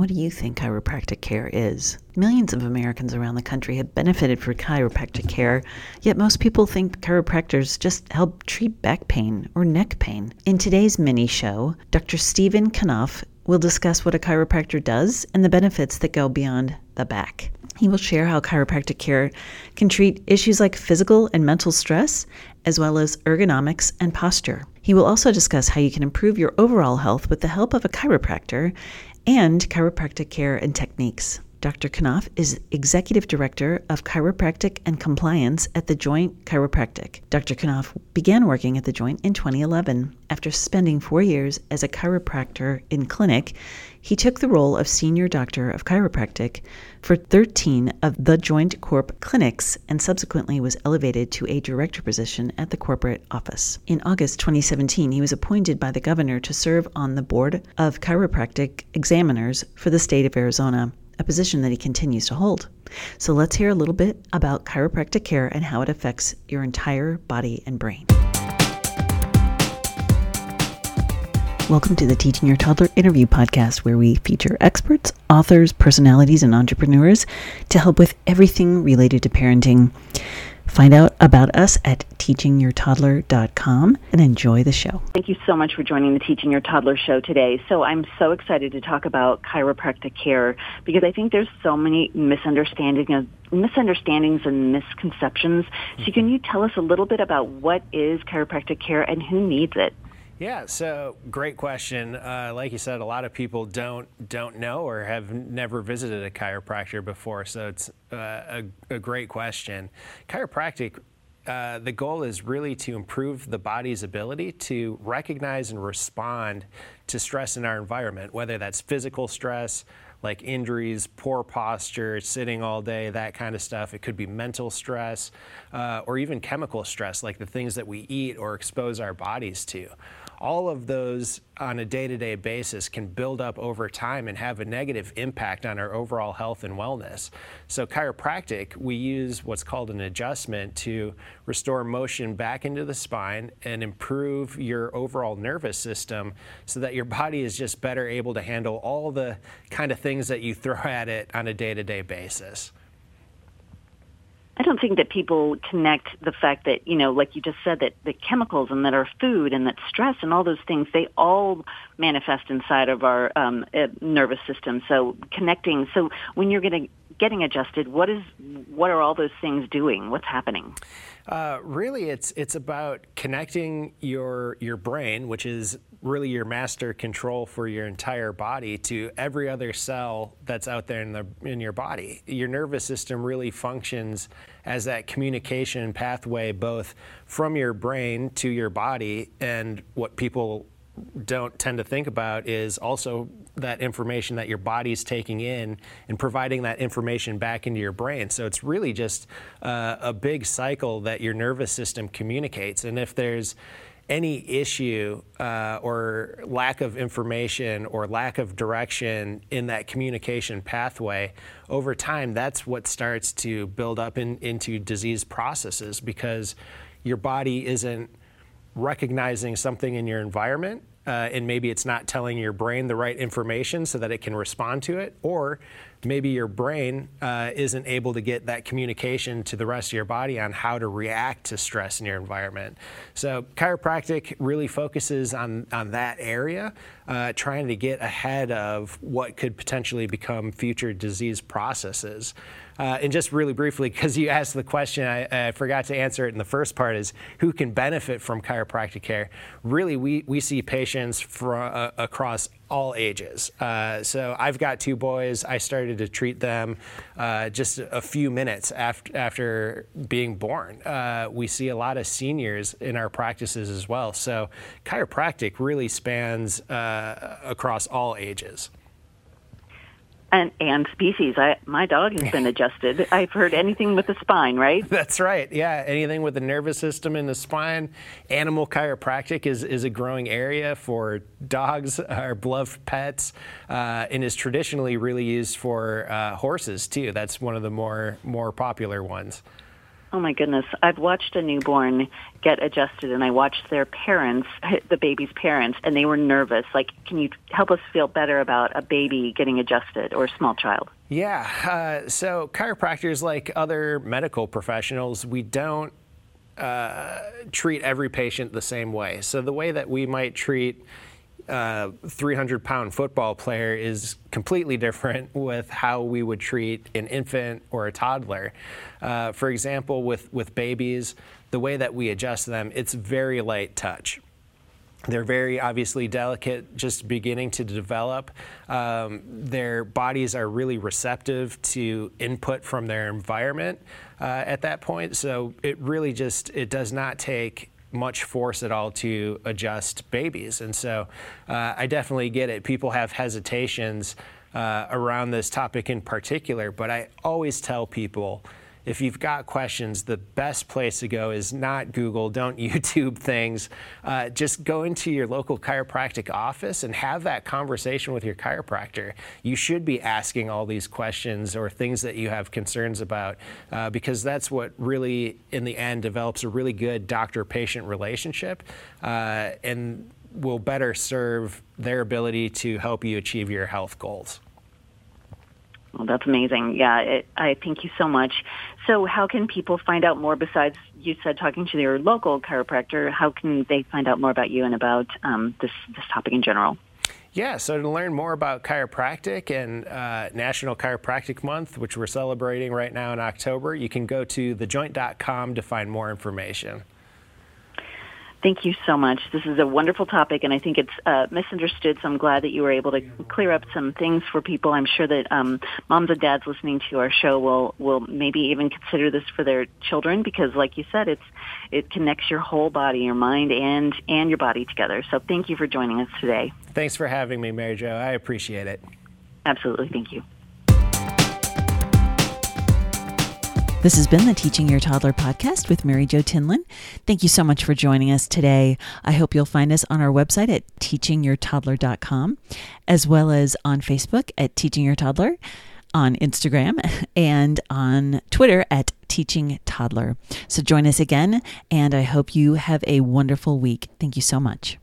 What do you think chiropractic care is? Millions of Americans around the country have benefited from chiropractic care, yet most people think chiropractors just help treat back pain or neck pain. In today's mini show, Dr. Stephen Kanoff will discuss what a chiropractor does and the benefits that go beyond the back. He will share how chiropractic care can treat issues like physical and mental stress, as well as ergonomics and posture. He will also discuss how you can improve your overall health with the help of a chiropractor and chiropractic care and techniques. Dr. Kanoff is Executive Director of Chiropractic and Compliance at The Joint Chiropractic. Dr. Kanoff began working at The Joint in 2011. After spending four years as a chiropractor in clinic, he took the role of Senior Doctor of Chiropractic for 13 of The Joint Corp clinics and subsequently was elevated to a director position at the corporate office. In August 2017, he was appointed by the governor to serve on the Board of Chiropractic Examiners for the state of Arizona a position that he continues to hold. So let's hear a little bit about chiropractic care and how it affects your entire body and brain. Welcome to the Teaching Your Toddler interview podcast, where we feature experts, authors, personalities, and entrepreneurs to help with everything related to parenting. Find out about us at teachingyourtoddler.com and enjoy the show. Thank you so much for joining the Teaching Your Toddler show today. So I'm so excited to talk about chiropractic care because I think there's so many misunderstandings misunderstandings and misconceptions. So can you tell us a little bit about what is chiropractic care and who needs it? Yeah, so great question. Uh, like you said, a lot of people don't don't know or have never visited a chiropractor before, so it's uh, a, a, great question. Chiropractic. Uh, the goal is really to improve the body's ability to recognize and respond to stress in our environment, whether that's physical stress, like injuries, poor posture, sitting all day, that kind of stuff. It could be mental stress, uh, or even chemical stress, like the things that we eat or expose our bodies to all of those on a day to day basis can build up over time and have a negative impact on our overall health and wellness. So, chiropractic, we use what's called an adjustment to restore motion back into the spine and improve your overall nervous system so that your body is just better able to handle all the kind of things that you throw at it on a day to day basis. I don't think that people connect the fact that, you know, like you just said, that the chemicals and that our food and that stress and all those things, they all manifest inside of our um, uh, nervous system. So connecting, so when you're getting, getting adjusted, what is, what are all those things doing? What's happening? Uh, really, it's it's about connecting your your brain, which is really your master control for your entire body, to every other cell that's out there in the in your body. Your nervous system really functions as that communication pathway, both from your brain to your body, and what people don't tend to think about is also that information that your body's taking in and providing that information back into your brain. So it's really just uh, a big cycle that your nervous system communicates. And if there's any issue uh, or lack of information or lack of direction in that communication pathway, over time, that's what starts to build up in, into disease processes because your body isn't recognizing something in your environment uh, and maybe it's not telling your brain the right information so that it can respond to it, or maybe your brain uh, isn't able to get that communication to the rest of your body on how to react to stress in your environment. So, chiropractic really focuses on, on that area, uh, trying to get ahead of what could potentially become future disease processes. Uh, and just really briefly, because you asked the question, I, I, forgot to answer it in the first part is who can benefit from chiropractic care? Really, we, we see patients from, uh, across all ages. Uh, so I've got two boys. I started to treat them uh, just a few minutes after, after being born. Uh, we see a lot of seniors in our practices as well. So chiropractic really spans uh, across all ages and and species. I my dog has been adjusted. I've heard anything with the spine, right? That's right. Yeah, anything with the nervous system and the spine. Animal chiropractic is is a growing area for dogs, our beloved pets, uh, and is traditionally really used for uh, horses too. That's one of the more more popular ones. Oh my goodness. I've watched a newborn get adjusted and I watched their parents, the baby's parents, and they were nervous. Like, can you help us feel better about a baby getting adjusted or a small child? Yeah. Uh, so, chiropractors, like other medical professionals, we don't uh, treat every patient the same way. So, the way that we might treat a 300 pound football player is completely different with how we would treat an infant or a toddler. Uh, for example, with, with babies, the way that we adjust them, it's very light touch. They're very obviously delicate, just beginning to develop. Um, their bodies are really receptive to input from their environment uh, at that point. So it really just it does not take much force at all to adjust babies. And so uh, I definitely get it. People have hesitations uh, around this topic in particular, but I always tell people if you've got questions, the best place to go is not Google, don't YouTube things. Uh, just go into your local chiropractic office and have that conversation with your chiropractor. You should be asking all these questions or things that you have concerns about uh, because that's what really, in the end, develops a really good doctor patient relationship uh, and will better serve their ability to help you achieve your health goals. Well, that's amazing. Yeah, it, I thank you so much. So, how can people find out more besides you said talking to your local chiropractor? How can they find out more about you and about um, this this topic in general? Yeah, so to learn more about chiropractic and uh, National Chiropractic Month, which we're celebrating right now in October, you can go to thejoint.com to find more information. Thank you so much. This is a wonderful topic, and I think it's uh, misunderstood. So I'm glad that you were able to clear up some things for people. I'm sure that um, moms and dads listening to our show will will maybe even consider this for their children because, like you said, it's it connects your whole body, your mind, and and your body together. So thank you for joining us today. Thanks for having me, Mary Jo. I appreciate it. Absolutely. Thank you. This has been the Teaching Your Toddler podcast with Mary Jo Tinlin. Thank you so much for joining us today. I hope you'll find us on our website at teachingyourtoddler.com, as well as on Facebook at Teaching Your Toddler, on Instagram, and on Twitter at Teaching Toddler. So join us again, and I hope you have a wonderful week. Thank you so much.